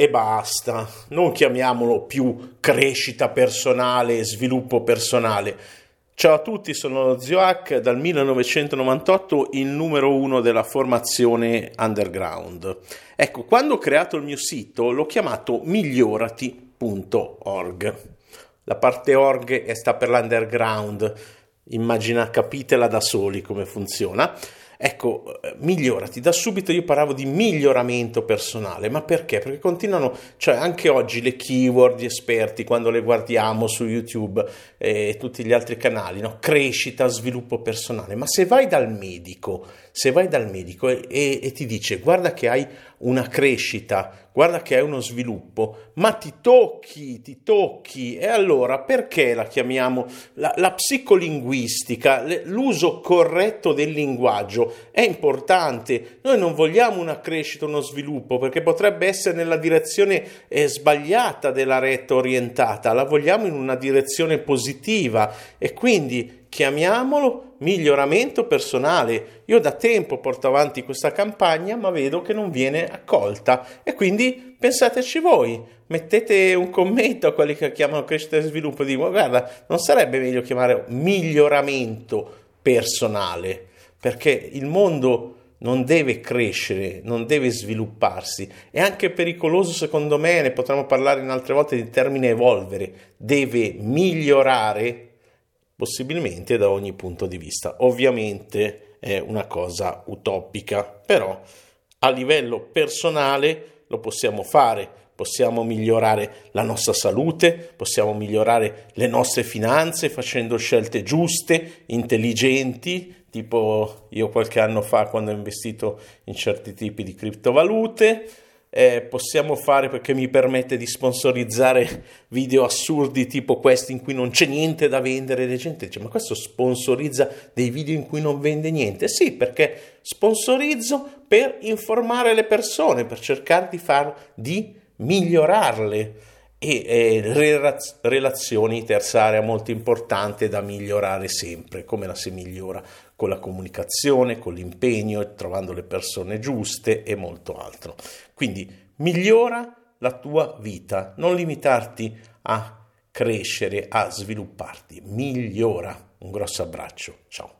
e basta. Non chiamiamolo più crescita personale, sviluppo personale. Ciao a tutti, sono Zio Hack, dal 1998 il numero uno della formazione underground. Ecco, quando ho creato il mio sito l'ho chiamato migliorati.org. La parte org sta per l'underground, immagina, capitela da soli come funziona. Ecco, eh, migliorati. Da subito io parlavo di miglioramento personale, ma perché? Perché continuano, cioè anche oggi le keyword, gli esperti, quando le guardiamo su YouTube e tutti gli altri canali, no? crescita, sviluppo personale. Ma se vai dal medico, se vai dal medico e, e, e ti dice guarda che hai una crescita, guarda che hai uno sviluppo, ma ti tocchi, ti tocchi. E allora perché la chiamiamo la, la psicolinguistica, l'uso corretto del linguaggio? È importante. Noi non vogliamo una crescita, uno sviluppo, perché potrebbe essere nella direzione eh, sbagliata della retta orientata, la vogliamo in una direzione positiva. E quindi chiamiamolo miglioramento personale. Io da tempo porto avanti questa campagna, ma vedo che non viene accolta e quindi pensateci voi. Mettete un commento a quelli che chiamano crescita e sviluppo dico guarda, non sarebbe meglio chiamare miglioramento personale, perché il mondo non deve crescere, non deve svilupparsi. È anche pericoloso, secondo me, ne potremmo parlare in altre volte di termine evolvere, deve migliorare possibilmente da ogni punto di vista. Ovviamente è una cosa utopica, però a livello personale lo possiamo fare, possiamo migliorare la nostra salute, possiamo migliorare le nostre finanze facendo scelte giuste, intelligenti, tipo io qualche anno fa quando ho investito in certi tipi di criptovalute, eh, possiamo fare perché mi permette di sponsorizzare video assurdi tipo questi in cui non c'è niente da vendere. E la gente dice ma questo sponsorizza dei video in cui non vende niente? Sì perché sponsorizzo per informare le persone per cercare di far di migliorarle e relazioni terza area molto importante da migliorare sempre come la si migliora con la comunicazione con l'impegno trovando le persone giuste e molto altro. Quindi migliora la tua vita non limitarti a crescere a svilupparti migliora. Un grosso abbraccio ciao